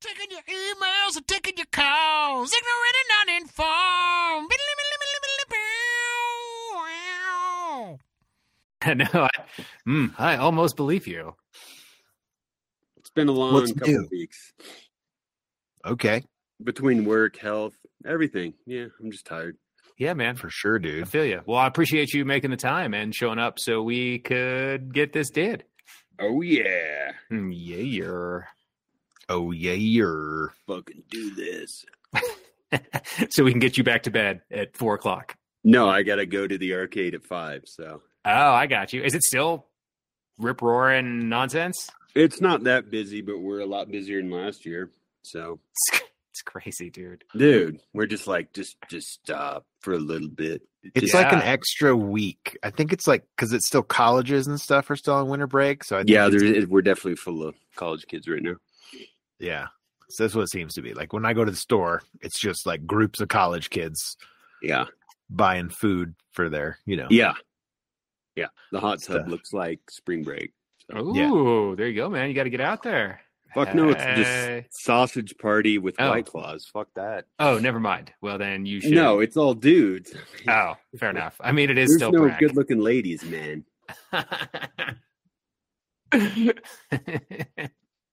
Taking your emails and taking your calls. Ignorant and uninformed. no, I, mm, I almost believe you. It's been a long What's couple new? of weeks Okay, between work, health, everything. Yeah, I'm just tired. Yeah, man. for sure, dude. I feel you. Well, I appreciate you making the time and showing up so we could get this did. Oh yeah, Mm, Yeah, you're. Oh yeah, you're fucking do this. so we can get you back to bed at four o'clock. No, I gotta go to the arcade at five. So Oh, I got you. Is it still rip roaring nonsense? it's not that busy, but we're a lot busier than last year. So, It's, it's crazy, dude. dude, we're just like just just stop for a little bit. It's Just- like an extra week. I think it's like because it's still colleges and stuff are still on winter break. So I think yeah, there, we're definitely full of college kids right now. Yeah. So that's what it seems to be. Like when I go to the store, it's just like groups of college kids Yeah, buying food for their, you know. yeah, yeah. The hot tub Stuff. looks like spring break. Ooh, Yeah. there you go, man. You got to get out there. Fuck no, it's just sausage party with Oh. white claws. Fuck that. Oh, never mind. Well, then you should. No, it's all dudes. Oh, fair enough. I mean, it is There's still no good looking ladies, man.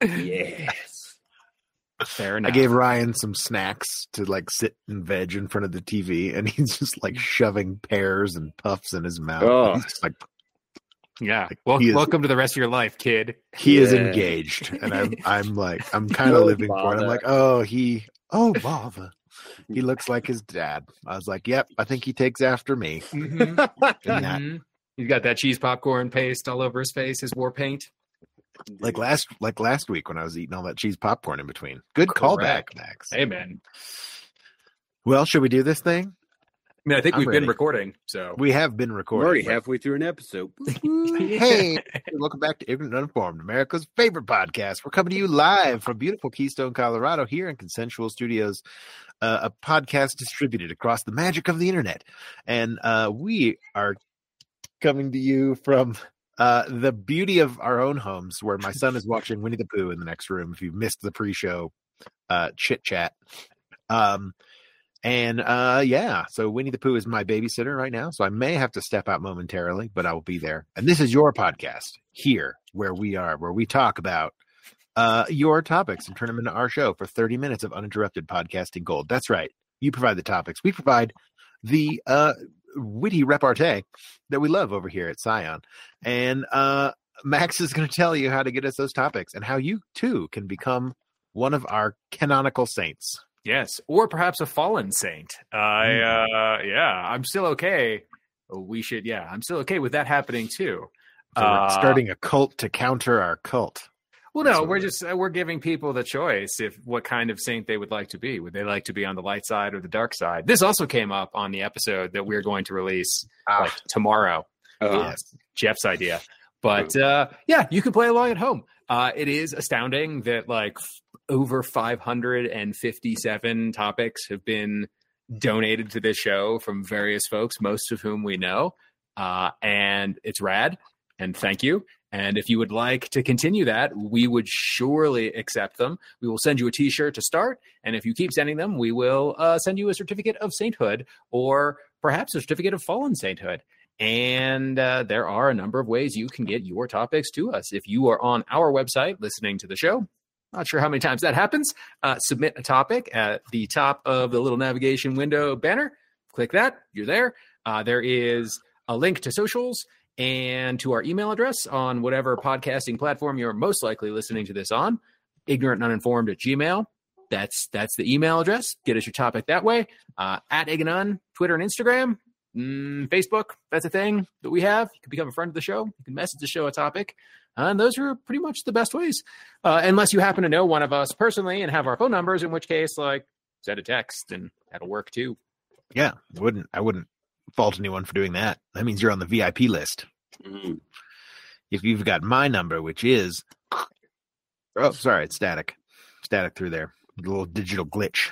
Yes. Fair I gave Ryan some snacks to like sit and veg in front of the TV, and he's just like shoving pears and puffs in his mouth. Oh. He's just like yeah. Well, he is- welcome to the rest of your life, kid. he is engaged, and I'm I'm like I'm kind of No living for it. I'm like, oh, he, oh, bother. He looks like his dad. I was like, yep, I think he takes after me. Mhm. in that. Mhm. He's got that cheese popcorn paste all over his face, his war paint. Like last like last week when I was eating all that cheese popcorn in between. Good callback, Max. Hey, man. Well, should we do this thing? I mean, I think I'm we've ready. been recording, so We have been recording. We're recording. already but- halfway through an episode. hey, welcome back to Ignorant and Uninformed, America's favorite podcast. We're coming to you live from beautiful Keystone, Colorado, here in Consensual Studios, uh, a podcast distributed across the magic of the internet. And uh, we are coming to you from uh, the beauty of our own homes, where my son is watching Winnie the Pooh in the next room. If you missed the pre-show uh, chit chat, um, and uh, yeah, so Winnie the Pooh is my babysitter right now, so I may have to step out momentarily, but I will be there. And this is your podcast here, where we are, where we talk about uh, your topics and turn them into our show for 30 minutes of uninterrupted podcasting gold. That's right. You provide the topics. We provide the uh, witty repartee that we love over here at Scion. And uh, Max is going to tell you how to get us those topics and how you too can become one of our canonical saints. yes, or perhaps a fallen saint. I, uh, yeah, I'm still okay. We should, yeah, I'm still okay with that happening too. So Uh, starting a cult to counter our cult. Well, no, we're just uh, we're giving people the choice if what kind of saint they would like to be. Would they like to be on the light side or the dark side? This also came up on the episode that we're going to release like tomorrow. Oh, Uh, Jeff's idea, but uh, yeah, you can play along at home. Uh, it is astounding that like f- over 557 topics have been donated to this show from various folks, most of whom we know, uh, and it's rad. And thank you. And if you would like to continue that, we would surely accept them. We will send you a T-shirt to start, and if you keep sending them, we will uh, send you a certificate of sainthood, or perhaps a certificate of fallen sainthood. And uh, there are a number of ways you can get your topics to us. If you are on our website listening to the show, not sure how many times that happens, uh, submit a topic at the top of the little navigation window banner. Click that, you're there. Uh, there is a link to socials and to our email address on whatever podcasting platform you're most likely listening to this on ignorant and uninformed at gmail. That's that's the email address. Get us your topic that way. Uh, at ignon twitter and instagram. Mm, facebook that's a thing that we have. You can become a friend of the show. You can message the show a topic. Uh, and those are pretty much the best ways. Uh, unless you happen to know one of us personally and have our phone numbers in which case like send a text and that'll work too. Yeah, wouldn't I wouldn't fault anyone for doing that. That means you're on the VIP list. Mhm. If you've got my number, which is oh, sorry, it's static, static through there, a little digital glitch.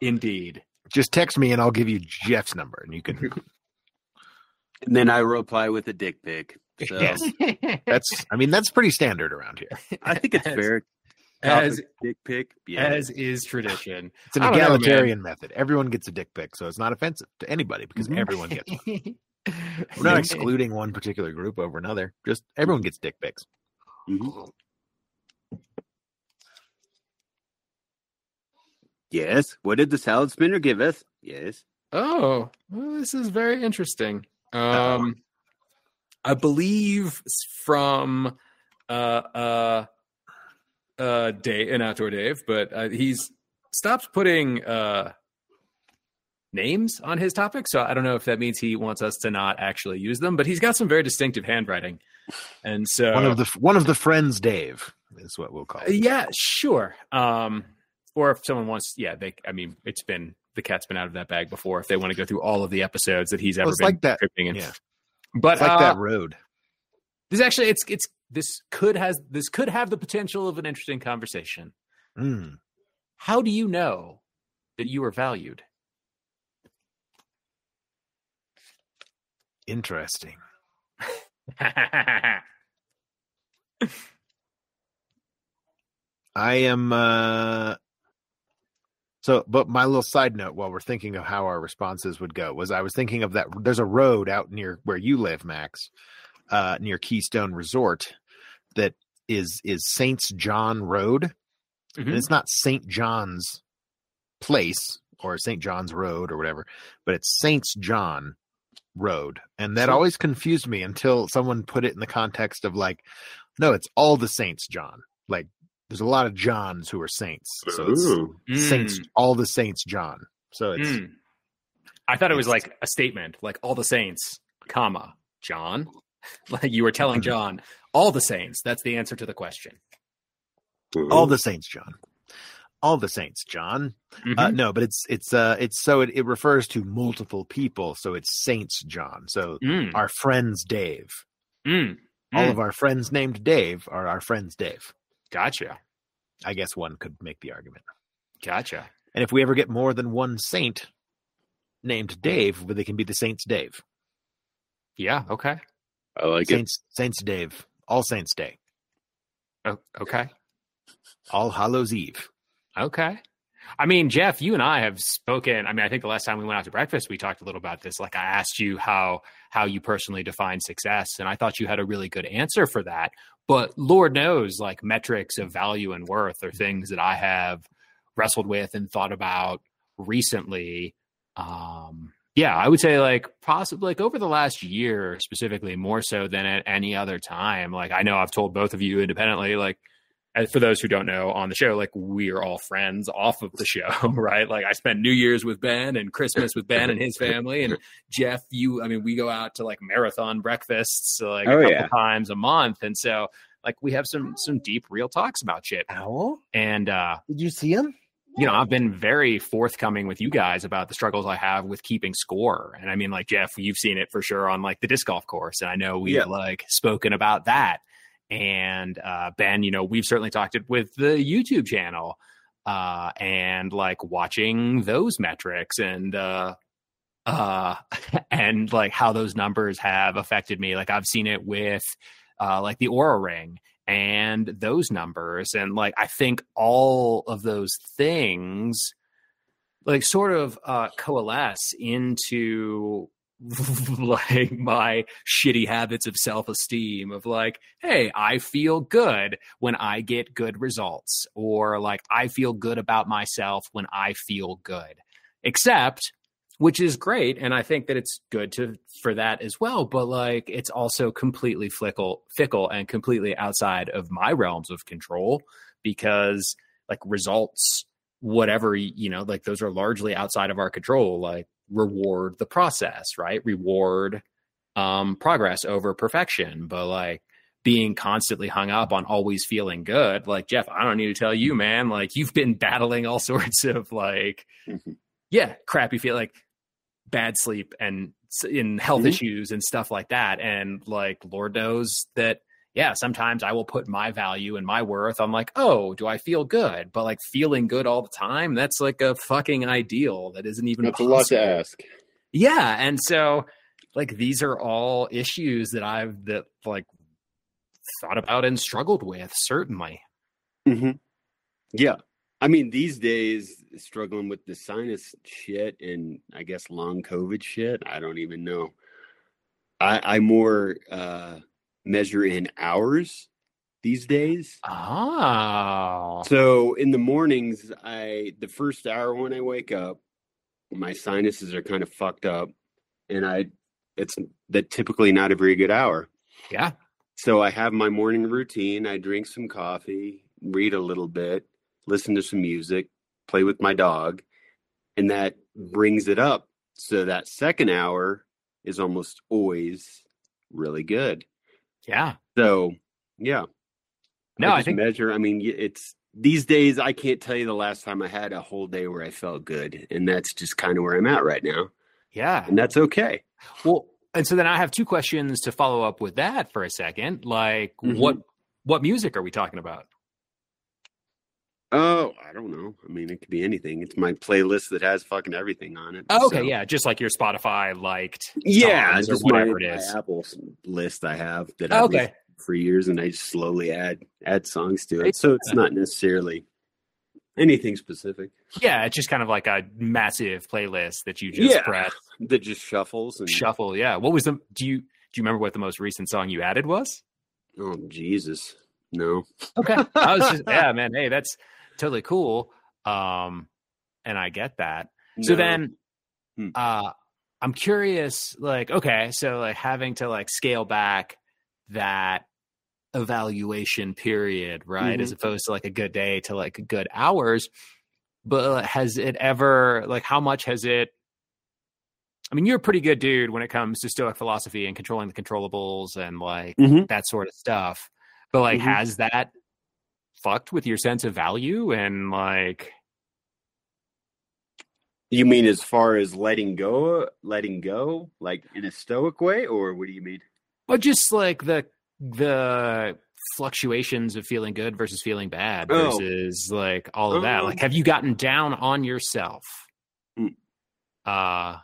indeed Just text me and I'll give you Jeff's number, and you can. And then I reply with a dick pic. So yes. That's, I mean, that's pretty standard around here. I think it's As- fair. As dick pic. Yeah. as is tradition. It's an I don't know, egalitarian method. Everyone gets a dick pic, so it's not offensive to anybody because Mhm. everyone gets one. We're not excluding one particular group over another. Just everyone gets dick pics. Mhm. Yes. What did the salad spinner give us? Yes. Oh, well, this is very interesting. Uh-oh. Um, I believe from uh uh uh Dave, an outdoor Dave, but uh, he's stopped putting uh names on his topic, so I don't know if that means he wants us to not actually use them. But he's got some very distinctive handwriting, and so One of the one of the friends, Dave, is what we'll call. It. Yeah, sure. Um, or if someone wants, yeah, they. I mean, it's been the cat's been out of that bag before. If they want to go through all of the episodes that he's ever Well, been like that. Yeah, but it's like uh, that road. this actually, it's it's this could has this could have the potential of an interesting conversation. Mm. How do you know that you are valued? Interesting. I am. uh So, but my little side note while we're thinking of how our responses would go was I was thinking of that. There's a road out near where you live, Max, uh, near Keystone Resort, that is is Saints John Road, and Mhm. it's not Saint John's Place or Saint John's Road or whatever, but it's Saints John Road, and that Sure. always confused me until someone put it in the context of like, no, it's all the Saints John. Like, there's a lot of Johns who are saints, so it's Ooh. Saints, all the Saints John. So it's Mm. I thought it was like a statement, like all the saints, comma John. Like you were telling John, all the saints. That's the answer to the question. all the Saints John. All the Saints John. Uh, Mhm. no, but it's it's uh it's so it, it refers to multiple people, so it's Saints John. So Mm, our friends Dave. mm, All mm. of our friends named Dave are our friends Dave. Gotcha. I guess one could make the argument. Gotcha. And if we ever get more than one saint named Dave, well, they can be the Saints Dave. Yeah. Okay. I like it. Saints Saints Dave. All Saints Day. Oh, okay. All Hallows Eve. Okay. I mean, Jeff, you and I have spoken. I mean, I think the last time we went out to breakfast, we talked a little about this. Like, I asked you how how you personally define success, and I thought you had a really good answer for that. But Lord knows, like metrics of value and worth are things that I have wrestled with and thought about recently. Um, yeah, I would say like possibly like over the last year, specifically more so than at any other time. Like, I know I've told both of you independently, like for those who don't know on the show, like we are all friends off of the show, right? Like I spent New Year's with Ben and Christmas with Ben and his family, and Jeff, you, I mean, we go out to like marathon breakfasts like a Oh, couple yeah. times a month, and so like we have some some deep real talks about shit. Owl? And uh, Did you see him? You know, I've been very forthcoming with you guys about the struggles I have with keeping score. And I mean, like Jeff, you've seen it for sure on like the disc golf course, and I know we've Yeah. like spoken about that. And uh, Ben, you know, we've certainly talked it with the YouTube channel, uh, and like watching those metrics and uh, uh, and like how those numbers have affected me. Like I've seen it with uh, like the Oura Ring and those numbers and like i think all of those things like sort of uh coalesce into like my shitty habits of self-esteem of like hey i feel good when i get good results or like i feel good about myself when i feel good except which is great and i think that it's good to for that as well but like it's also completely fickle fickle and completely outside of my realms of control because like results whatever you know like those are largely outside of our control like reward the process right? Reward um progress over perfection but like being constantly hung up on always feeling good like jeff i don't need to tell you man like you've been battling all sorts of like yeah crappy feel like bad sleep and in health Mhm. issues and stuff like that and like lord knows that yeah sometimes i will put my value and my worth on like oh do i feel good but like feeling good all the time that's like a fucking ideal that isn't even That's a lot to ask. yeah and so like these are all issues that I've that like thought about and struggled with. Certainly. hmm Yeah. I mean, these days, struggling with the sinus shit and I guess long COVID shit, I don't even know. I, I more uh, measure in hours these days. Oh. So in the mornings, I the first hour when I wake up, my sinuses are kind of fucked up, and I it's that typically not a very good hour. Yeah. So I have my morning routine. I drink some coffee, read a little bit, listen to some music, play with my dog, and that brings it up. So that second hour is almost always really good. Yeah. So yeah, No, I just think measure. I mean, it's these days. I can't tell you the last time I had a whole day where I felt good, and that's just kind of where I'm at right now, yeah. and that's okay. Well, and so then I have two questions to follow up with that for a second. Like, Mhm. what what music are we talking about? Oh, I don't know. I mean, it could be anything. It's my playlist that has fucking everything on it. Oh, okay, so- yeah, just like your Spotify liked. yeah, just my, whatever it my is. Apple list I have that oh, I've Okay. for years, and I just slowly add add songs to it. So it's not necessarily anything specific. Yeah, it's just kind of like a massive playlist that you just Yeah. press That just shuffles and shuffle. Yeah. What was the? Do you do you remember what the most recent song you added was? oh Jesus, no. Okay. I was just yeah, man. Hey, that's totally cool. Um, and I get that. So then, Hmm. uh, I'm curious. Like, okay, so like having to like scale back that evaluation period, right, as opposed to like a good day to like good hours. But has it ever like how much has it? I mean, you're a pretty good dude when it comes to Stoic philosophy and controlling the controllables and like Mhm. that sort of stuff. But like, Mhm. has that fucked with your sense of value and like? You mean as far as letting go, letting go, like in a stoic way, or what do you mean? But just like the the fluctuations of feeling good versus feeling bad Oh. versus like all of that. Um, Like have you gotten down on yourself? Hmm. Uh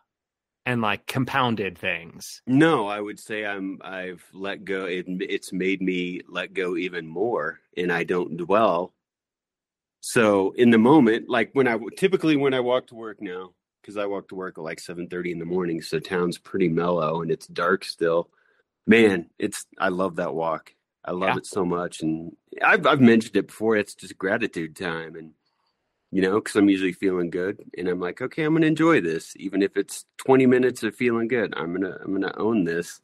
and like compounded things. No, I would say I'm. I've let go. It, it's made me let go even more, and I don't dwell. So in the moment, like when I typically when I walk to work now, because I walk to work at like seven thirty in the morning, so town's pretty mellow and it's dark still. Man, it's I love that walk. I love Yeah. it so much, and I've I've mentioned it before. It's just gratitude time, and you know, because I'm usually feeling good, and I'm like, okay, I'm gonna enjoy this, even if it's 20 minutes of feeling good. I'm gonna I'm gonna own this,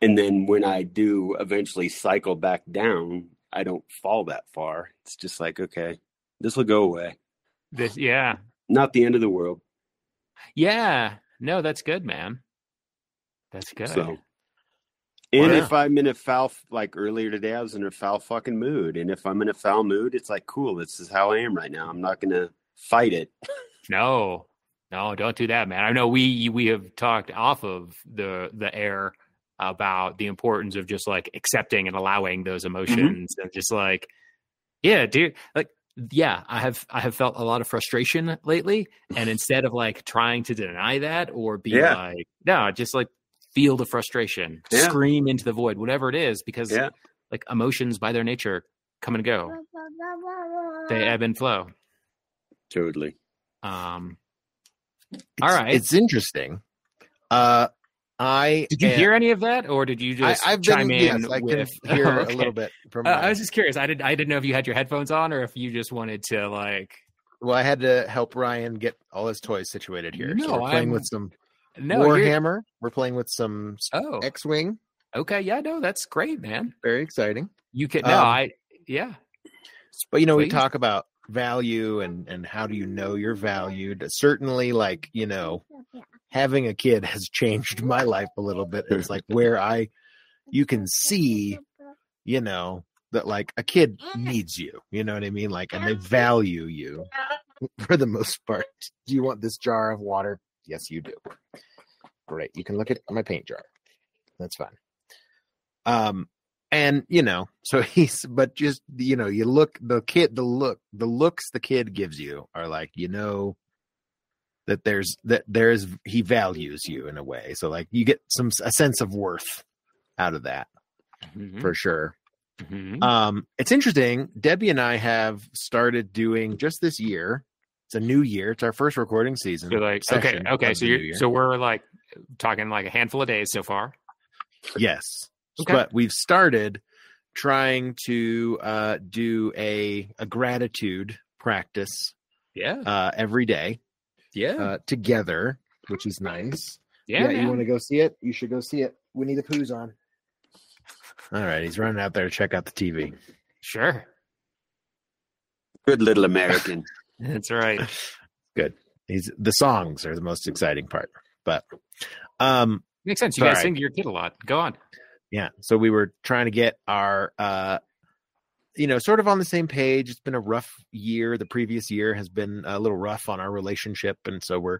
and then when I do eventually cycle back down, I don't fall that far. It's just like, okay, this will go away. This yeah. Not the end of the world. Yeah. No, that's good, man. That's good. So, and Wow. if I'm in a foul, like earlier today, I was in a foul fucking mood. And if I'm in a foul mood, it's like, cool, this is how I am right now. I'm not going to fight it. No, no, don't do that, man. I know we we have talked off of the the air about the importance of just like accepting and allowing those mm-hmm. emotions and just like, yeah, dude, like yeah, I have I have felt a lot of frustration lately, and instead of like trying to deny that or be Yeah. like, no, just like feel the frustration, Yeah. scream into the void, whatever it is, because Yeah. like emotions by their nature come and go, they ebb and flow. Totally. Um, It's- All right. It's interesting. Uh, I Did you am- hear any of that, or did you just I've chime been. in Yes, I with? can hear Okay. a little bit from. Uh, my- I was just curious. I did. I didn't know if you had your headphones on, or if you just wanted to like. well, I had to help Ryan get all his toys situated here. No, so we're playing I'm- with some No, you're- Warhammer. We're playing with some Oh, X-wing. okay. Yeah, no, that's great, man. Very exciting. You can No, Um, I. Yeah. But you know, we talk about value and and how do you know you're valued? Certainly, like you know, having a kid has changed my life a little bit. It's like where I, you can see, you know, that like a kid needs you. You know what I mean? Like, and they value you for the most part. Do you want this jar of water? Yes, you do. Great. You can look at my paint jar. That's fine. Um, and you know, so he's, but just you know, you look the kid, the look, the looks the kid gives you are like, you know, that there's that there's he values you in a way. So like you get some a sense of worth out of that Mhm. for sure. Mhm. Um, it's interesting. Debbie and I have started doing just this year. It's a new year. It's our first recording season. So like okay, okay. So you're so we're like talking like a handful of days so far. yes, Okay. but we've started trying to uh, do a a gratitude practice Yeah, uh, every day yeah, uh, together, which is nice. yeah. you want to go see it? You should go see it. Winnie the Pooh's on. All right, he's running out there to check out the TV. Sure, Good little American. That's right. Good. He's the songs are the most exciting part. But um Makes sense. You guys right. sing to your kid a lot. Go on. yeah, so we were trying to get our uh you know, sort of on the same page. It's been a rough year. The previous year has been a little rough on our relationship and so we're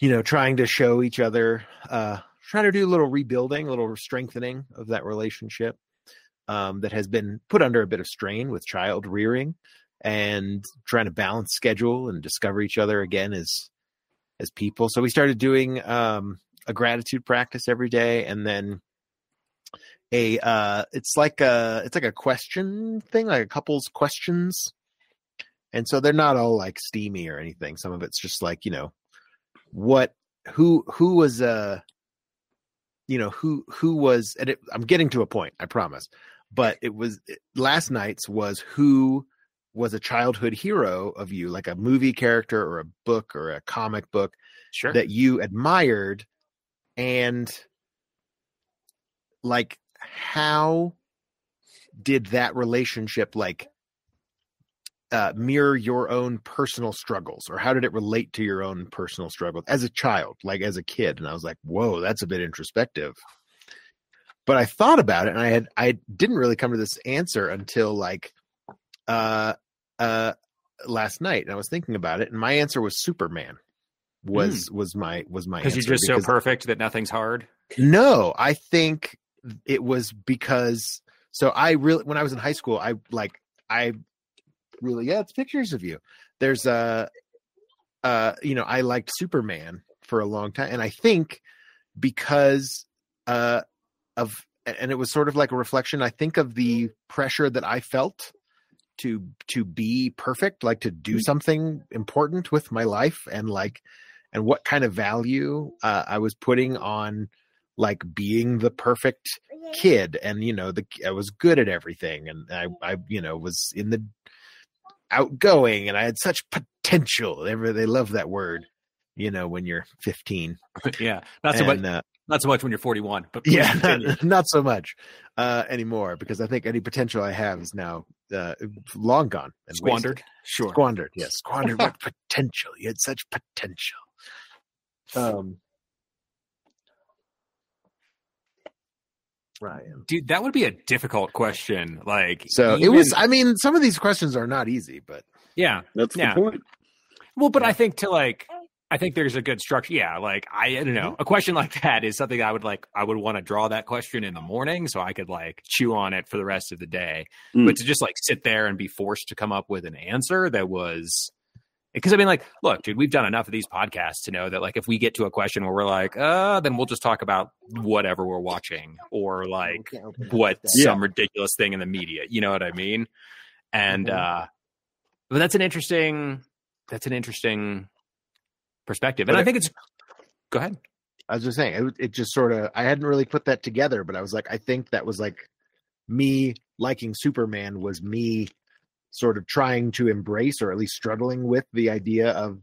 you know, trying to show each other uh trying to do a little rebuilding, a little strengthening of that relationship um that has been put under a bit of strain with child rearing and trying to balance schedule and discover each other again as as people. So we started doing um a gratitude practice every day and then a uh it's like a it's like a question thing like a couple's questions. And so they're not all like steamy or anything. Some of it's just like you know what who who was uh you know who who was and it, i'm getting to a point i promise. But it was last night's was who was a childhood hero of you like a movie character or a book or a comic book Sure. that you admired and like how did that relationship like uh, mirror your own personal struggles or how did it relate to your own personal struggles as a child like as a kid and i was like whoa that's a bit introspective but i thought about it and i had i didn't really come to this answer until like uh uh last night and i was thinking about it and my answer was superman was was my was my because you're just so perfect that nothing's hard. no, I think it was because so I really when I was in high school, I like I really yeah, it's pictures of you. There's a uh you know, I liked Superman for a long time and I think because uh of and it was sort of like a reflection I think of the pressure that I felt to to be perfect, like to do something important with my life and like and what kind of value uh, I was putting on like being the perfect kid and you know the I was good at everything and I I you know was in the outgoing and I had such potential. They they love that word, you know, when you're 15. yeah, not so And, much. uh, Not so much when you're 41. But yeah, continue. not, not so much uh, anymore because I think any potential I have is now uh, long gone and wasted. squandered. Sure. Squandered, yes, squandered. what potential? You had such potential. Um, Ryan. Dude, that would be a difficult question. Like, So it was. I mean, some of these questions are not easy, but Yeah. That's Yeah. the point. Well, but Yeah. I think to like, I think there's a good structure. Yeah, like I, I don't Mm-hmm. know, a question like that is something I would like. I would want to draw that question in the morning so I could like chew on it for the rest of the day. Mm. But to just like sit there and be forced to come up with an answer that was. Because I mean, like, look, dude, we've done enough of these podcasts to know that, like, if we get to a question where we're like, uh, then we'll just talk about whatever we're watching or like what some ridiculous thing in the media. You know what I mean? And Mhm. uh but that's an interesting that's an interesting perspective. And But I it- think it's go ahead. I was just saying it, it just sort of I hadn't really put that together, but I was like, I think that was like me liking Superman was me sort of trying to embrace or at least struggling with the idea of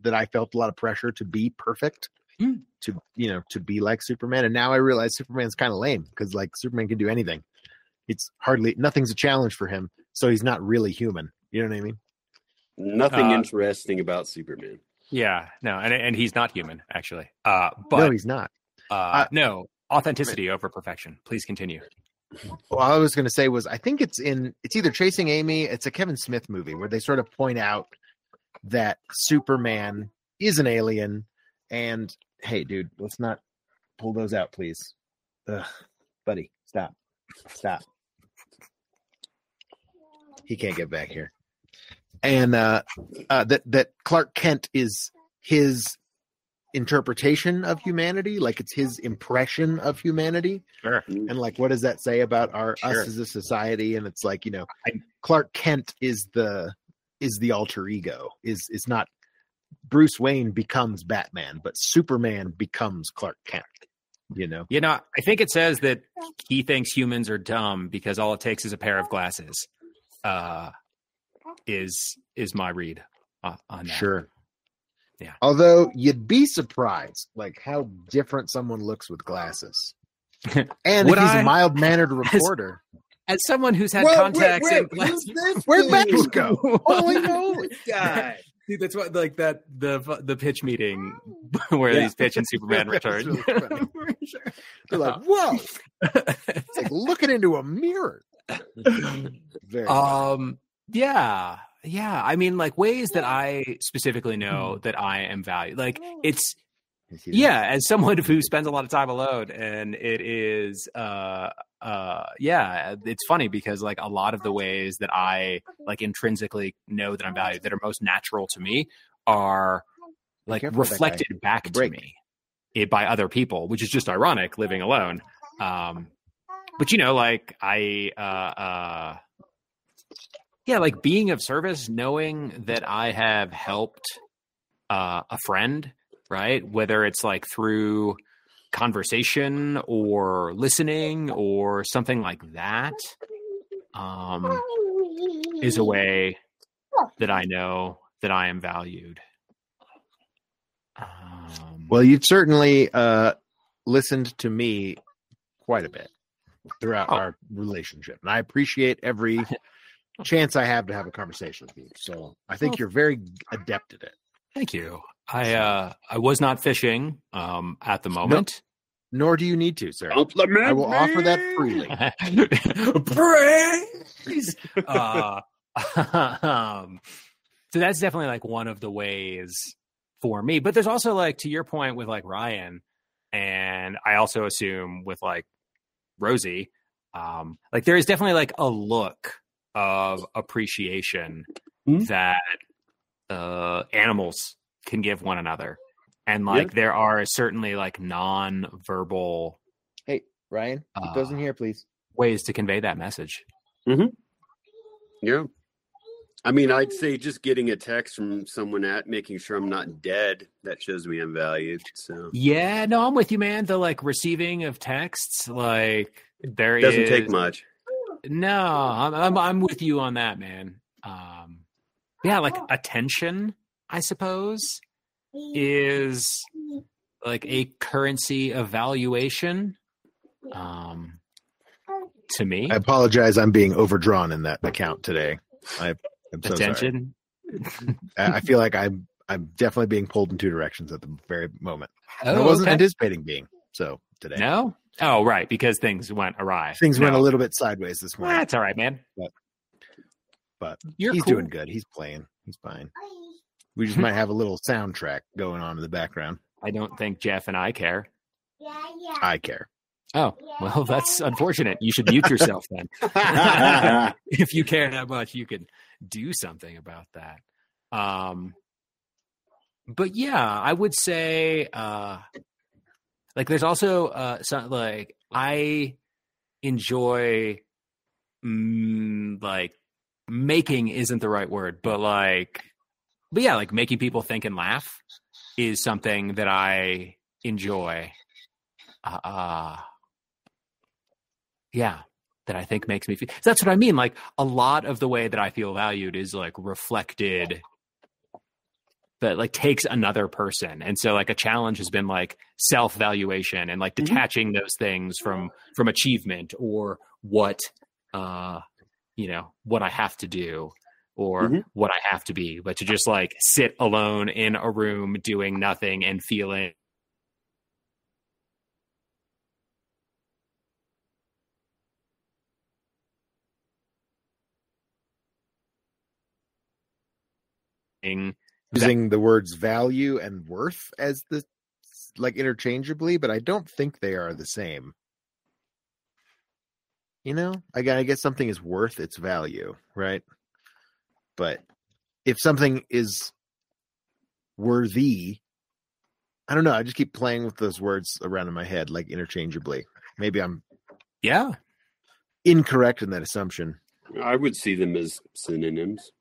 that I felt a lot of pressure to be perfect, Hmm. to you know, to be like Superman. And now I realize Superman's kind of lame because like Superman can do anything. It's hardly nothing's a challenge for him, so he's not really human. You know what I mean? Nothing Uh, interesting about Superman. Yeah, no, and and he's not human actually. Uh but no, he's not. uh no, authenticity over perfection. Please continue. Well, I was going to say was I think it's in it's either Chasing Amy, it's a Kevin Smith movie where they sort of point out that Superman is an alien and hey dude, let's not pull those out please. Ugh, buddy, stop. Stop. He can't get back here. And uh, uh, that that Clark Kent is his interpretation of humanity, like it's his impression of humanity, Sure. and like what does that say about our Sure. us as a society? And it's like you know, I- Clark Kent is the is the alter ego, is is not Bruce Wayne becomes Batman, but Superman becomes Clark Kent. You know, You know, I think it says that he thinks humans are dumb because all it takes is a pair of glasses. Uh, is is my read uh, on that? Sure. Yeah. Although you'd be surprised, like how different someone looks with glasses, and Would if he's I? a mild mannered reporter. As someone who's had Whoa, contacts wait, and wait, glasses, who's this Where'd dude? Max go? Holy moly, guy! Dude, that's what like that the the pitch meeting where Yeah. he's pitching Superman That was Return. really sure. They're like, whoa! It's like looking into a mirror. Very um yeah yeah i mean like ways that i specifically know that i am valued like it's yeah as someone who spends a lot of time alone and it is uh uh yeah it's funny because like a lot of the ways that i like intrinsically know that i'm valued that are most natural to me are like careful with that guy. reflected back to me it, by other people which is just ironic living alone um but you know like i uh uh yeah like being of service knowing that i have helped uh a friend right whether it's like through conversation or listening or something like that um is a way that i know that i am valued um Well, you've certainly uh, listened to me quite a bit throughout Oh. our relationship, and I appreciate every chance I have to have a conversation with you. So I think Well- you're very adept at it. Thank you. I uh I was not fishing um at the moment. Nor do you need to, sir. Compliment I will offer that freely. Praise. uh, um, so that's definitely like one of the ways for me. But there's also like to your point with like Ryan, and I also assume with like Rosie, um, like there is definitely like a look of appreciation Hmm. that uh animals can give one another. And Yeah. like there are certainly like non-verbal Hey, Ryan, keep Uh, those in here, please. ways to convey that message. Mm-hmm. Yeah. I mean, I'd say just getting a text from someone at making sure I'm not dead. That shows me I'm valued. So Yeah, no, I'm with you, man. The like receiving of texts, like there doesn't is- take much. No, I'm, I'm I'm with you on that, man. Um, yeah, like attention, I suppose, is like a currency evaluation. Um, to me, I apologize. I'm being overdrawn in that account today. I, I'm so attention. I I feel like I'm I'm definitely being pulled in two directions at the very moment. I Oh, wasn't okay. anticipating being so today. No. Oh, right, because things went awry. Things went a little bit sideways this morning. That's all right, man. But- but you're He's cool. doing good. He's playing. He's fine. We just might have a little soundtrack going on in the background. I don't think Jeff and I care. I care. Oh, well, that's unfortunate. You should mute yourself then. if you care that much, you can do something about that. Um, but yeah, I would say, uh, like, there's also uh, some like I enjoy, mm, like, making isn't the right word, but like, but yeah, like making people think and laugh is something that I enjoy. Uh, uh yeah that i think makes me feel that's what i mean like a lot of the way that i feel valued is like reflected that like takes another person and so like a challenge has been like self valuation and like Mhm. detaching those things from from achievement or what uh you know what i have to do or Mhm. what i have to be but to just like sit alone in a room doing nothing and feeling Using the words value and worth as the like interchangeably, but I don't think they are the same. You know, again, I guess something is worth its value, right? But if something is worthy, I don't know. I just keep playing with those words around in my head, like interchangeably. Maybe I'm Yeah. incorrect in that assumption. I would see them as synonyms.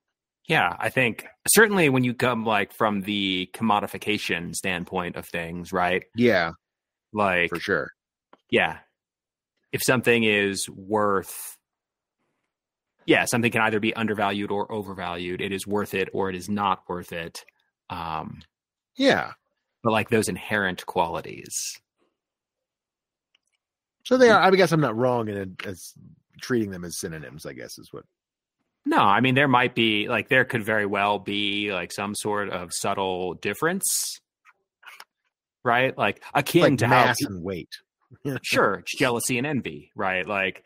Yeah, I think certainly when you come like from the commodification standpoint of things, right? Yeah, Like for sure. yeah. If something is worth yeah, something can either be undervalued or overvalued. It is worth it or it is not worth it. Um Yeah. but like those inherent qualities. So they are. I guess I'm not wrong in it as treating them as synonyms. I guess is what. No, I mean there might be like there could very well be like some sort of subtle difference. Right? Like akin Like to how mass and weight. sure it's jealousy and envy right like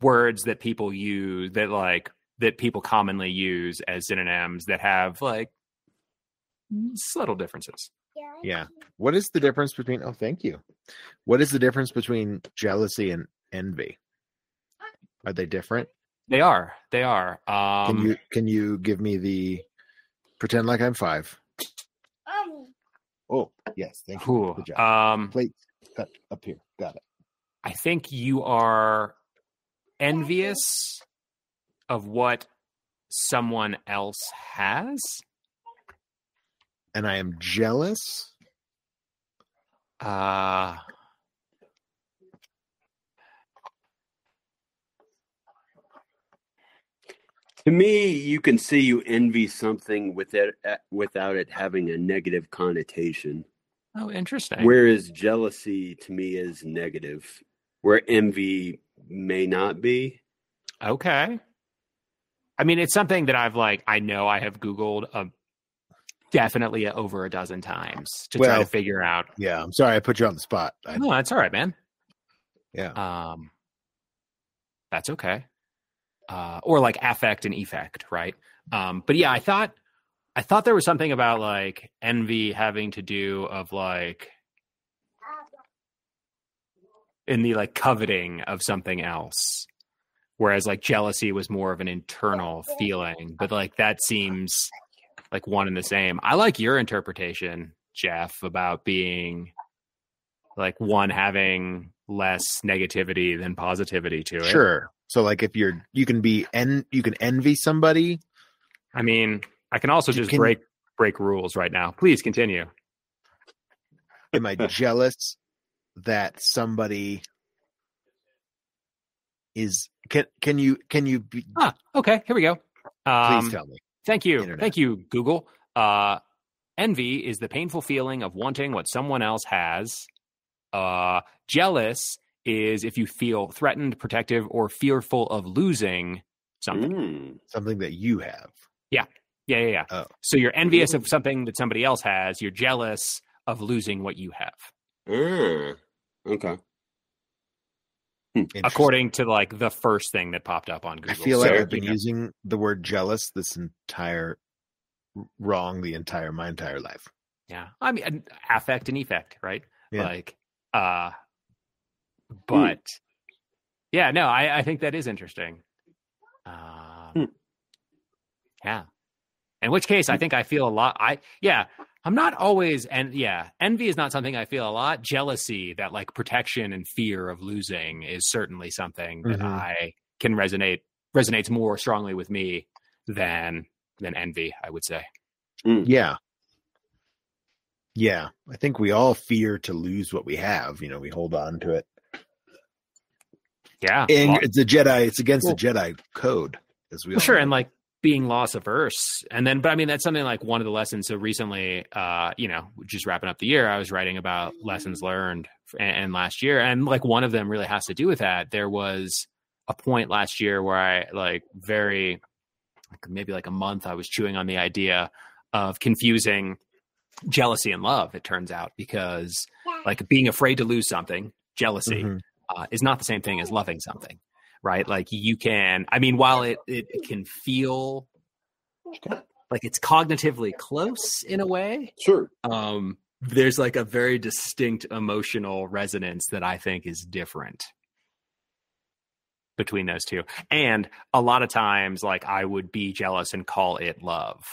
words that people use that like that people commonly use as synonyms that have like subtle differences Yeah. What is the difference between? Oh, thank you. What is the difference between jealousy and envy? Are they different? They are they are um Can you can you give me the pretend like I'm five? Oh yes, thank you. whew, Good job. um Plate cut up here. Got it. i think you are envious of what someone else has And I am jealous. uh To me, you can see you envy something with it, uh, without it having a negative connotation. oh interesting Whereas jealousy to me is negative, where envy may not be. Okay. I mean, it's something that I've like, I know I have Googled um, definitely over a dozen times to try to figure out. Yeah, I'm sorry I put you on the spot. I, No, that's all right, man. yeah. Um, that's okay. Uh, or like affect and effect, right? Um, but yeah, I thought, I thought there was something about like envy having to do of like in the like coveting of something else whereas like jealousy was more of an internal feeling but like that seems like one and the same i like your interpretation jeff about being like one having less negativity than positivity to it Sure. So like if you're you can be en you can envy somebody. i mean i can also just can- break break rules right now please continue Am I jealous that somebody is can can you can you be, ah okay here we go please um, tell me. Thank you. Internet. Thank you, Google. Uh, envy is the painful feeling of wanting what someone else has. Uh, jealous is if you feel threatened, protective, or fearful of losing something. Mm. Something that you have. Yeah, yeah, yeah. Oh. So you're envious of something that somebody else has. You're jealous of losing what you have, Ah, okay. According to like the first thing that popped up on Google. I Google. feel like So, I've been you know, using the word jealous this entire wrong the entire my entire life. Yeah. I mean, affect and effect, right? Yeah. Like, uh, but yeah, no, I, I think that is interesting. Um, Hmm. Yeah. In which case, I think I feel a lot. I, yeah, I'm not always, and yeah, envy is not something I feel a lot. Jealousy, that like protection and fear of losing is certainly something that Mhm. I can resonate, resonates more strongly with me than, than envy, I would say. Yeah. Yeah. I think we all fear to lose what we have. You know, we hold on to it. Yeah. And Well- it's a Jedi, it's against Well- the Jedi code, as we Well, sure, know. and like being loss averse, and then, but I mean, that's something like one of the lessons. So recently, uh, you know, just wrapping up the year, I was writing about lessons learned, and, and last year, and like one of them really has to do with that. There was a point last year where I like very, like maybe like a month, I was chewing on the idea of confusing jealousy and love. It turns out because like being afraid to lose something, jealousy, Mhm. Uh, is not the same thing as loving something, right? Like you can, I mean, while it, it, it can feel like it's cognitively close in a way, Sure. um, there's like a very distinct emotional resonance that I think is different between those two. And a lot of times, like I would be jealous and call it love,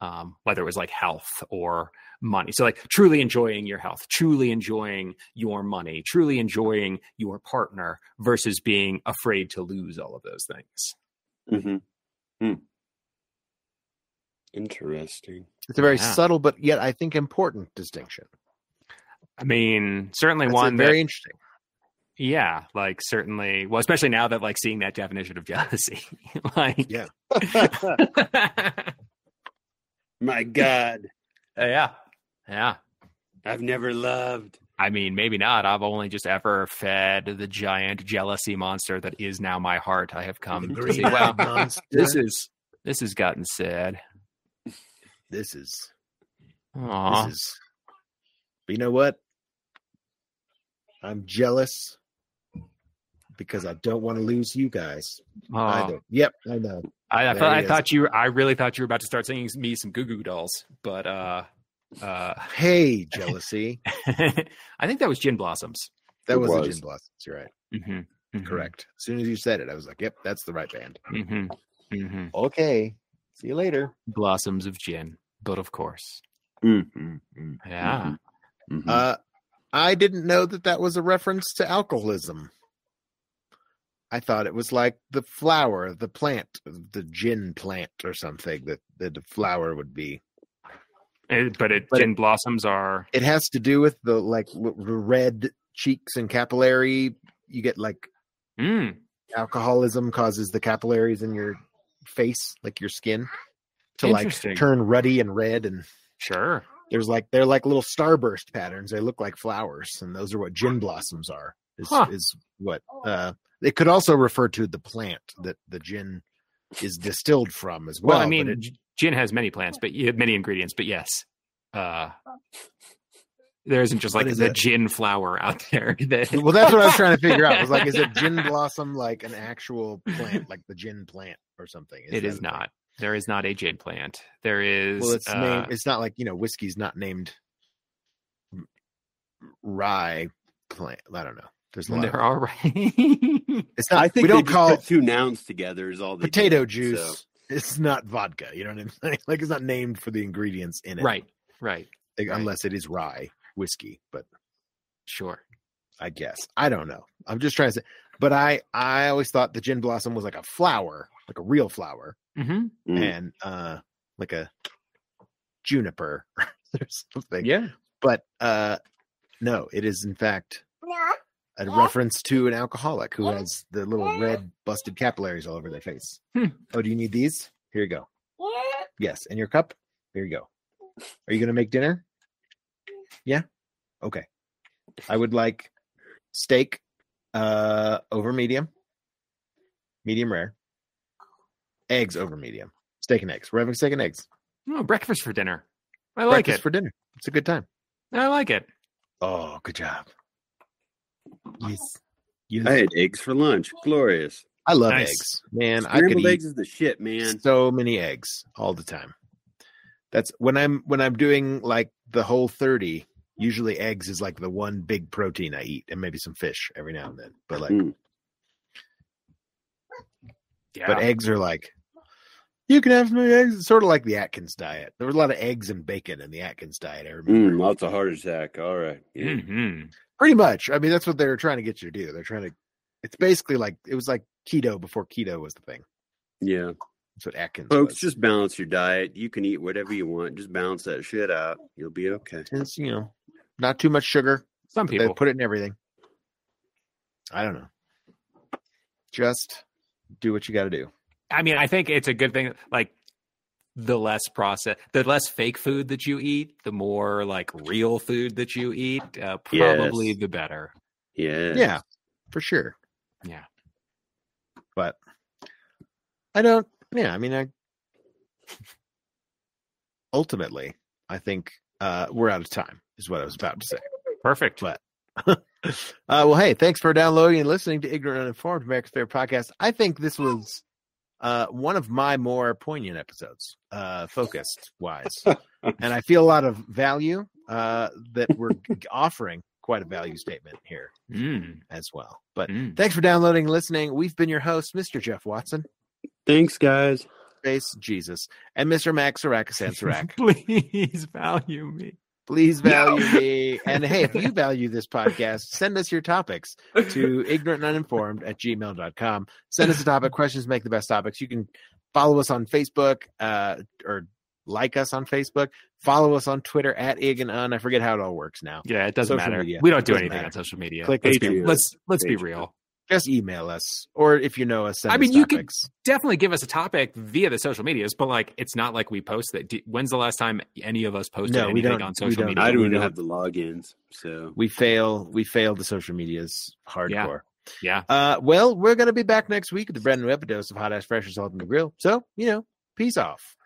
um, whether it was like health or money. So like truly enjoying your health, truly enjoying your money, truly enjoying your partner versus being afraid to lose all of those things. Mm-hmm. Hmm. Interesting. It's a very Yeah. subtle, but yet I think important distinction. I mean, certainly That's one very that, interesting. yeah, like certainly, well, especially now that like seeing that definition of jealousy, like, Yeah. My God, yeah, yeah. I've never loved. I mean, maybe not. I've only just ever fed the giant jealousy monster that is now my heart. I have come to see. Wow, this is this has gotten sad. this is Aw. this is. But you know what? I'm jealous because I don't want to lose you guys. Aw. Either. Yep, I know. I, I, thought, I thought you. I really thought you were about to start singing me some Goo Goo Dolls, but uh, uh, Hey, jealousy. I think that was Gin Blossoms. That It was, the was. Gin Blossoms. You're right. Mm-hmm. Correct. As soon as you said it, I was like, "Yep, that's the right band." hmm hmm Okay. See you later. Blossoms of gin, but of course, Mm-hmm. yeah. Mm-hmm. Uh, I didn't know that that was a reference to alcoholism. I thought it was like the flower, the plant, the gin plant or something that, that the flower would be. It- but it, But gin blossoms are. It has to do with the like red cheeks and capillary. You get like Mm, alcoholism causes the capillaries in your face, like your skin, to like turn ruddy and red. And sure. there's like they're like little starburst patterns. They look like flowers, and those are what gin blossoms are. Is Huh. is what uh it could also refer to the plant that the gin is distilled from as well. Well, I mean, it- gin has many plants, but many ingredients. But yes, uh, there isn't just like is the it? gin flower out there. That, well, that's what I was trying to figure out. Was like, is it gin blossom like an actual plant, like the gin plant or something? it that is a thing? not. There is not a gin plant. There is. Well, it's uh, named. It's not like you know, whiskey's not named rye plant. I don't know. There's a lot. there Of, are. it's not. I think we don't just call put two nouns together is all they potato did, juice. so- It's not vodka. You know what I'm saying? Like it's not named for the ingredients in it, right. Right. Like, right. Unless it is rye whiskey, but Sure. I guess I don't know. I'm just trying to say. But I I always thought the gin blossom was like a flower, like a real flower, hmm Mm. and uh like a juniper or something. Yeah. But uh no, it is in fact a reference to an alcoholic who has the little red busted capillaries all over their face. Hmm. Oh, do you need these? Here you go. Yes, and your cup. Here you go. Are you going to make dinner? Yeah. Okay. I would like steak uh over medium, medium rare, eggs over medium, steak and eggs. We're having steak and eggs. Oh, breakfast for dinner. I like it. Breakfast it. for dinner. It's a good time. I like it. Oh, good job. Yes. Yes. I had eggs for lunch. Glorious. I love Nice. eggs, man. I could Scrambled eat eggs is the shit, man. so many eggs all the time. That's when I'm when I'm doing like the whole thirty. Usually, eggs is like the one big protein I eat, and maybe some fish every now and then. But like, Mm. Yeah. but eggs are like you can have some eggs. It's sort of like the Atkins diet. There was a lot of eggs and bacon in the Atkins diet. I remember. Mm, lots of heart attack. All right. Yeah. Pretty much. I mean, that's what they're trying to get you to do. They're trying to. It's basically like it was like keto before keto was the thing. yeah. That's what Atkins Folks, was. just balance your diet. You can eat whatever you want. Just balance that shit out. You'll be okay. It's you know not too much sugar. Some They people. put it in everything. I don't know. Just do what you got to do. I mean, I think it's a good thing. Like the less process, the less fake food that you eat, the more like real food that you eat, uh, probably Yes. the better. Yeah. Yeah, for sure. Yeah. But I don't. Yeah, I mean, I ultimately, I think uh, we're out of time. Is what I was about to say. Perfect. But- uh, well, hey, thanks for downloading and listening to Ignorant Uninformed, America's favorite podcast. I think this was uh, one of my more poignant episodes, uh, focused wise, and I feel a lot of value uh, that we're offering. Quite a value statement here Mm, as well. But mm. thanks for downloading and listening. We've been your host, Mr. Jeff Watson. Thanks, guys. Space Jesus and Mr. Max Sarakis and Sarak. Please value me. Please value me. And hey, if you value this podcast, send us your topics to ignorant and uninformed at gmail.com. Send us a topic. Questions make the best topics. You can follow us on Facebook uh, or like us on Facebook. Follow us on Twitter at ig and un. I forget how it all works now. Yeah, it doesn't Social matter. media. We don't do Doesn't anything matter. on social media. Click let's be, let's let's be real. Just email us, or if you know us, send I mean, us you could- topics. Definitely give us a topic via the social medias, but like it's not like we post that. When's the last time any of us posted No, we anything don't- on we social don't. media? I don't even don't- have the logins, so We fail. We fail the social medias hardcore. Yeah. Uh, well, we're gonna be back next week with a brand new episode of Hot Ass Fresh Assault on the Grill. So you know, peace off.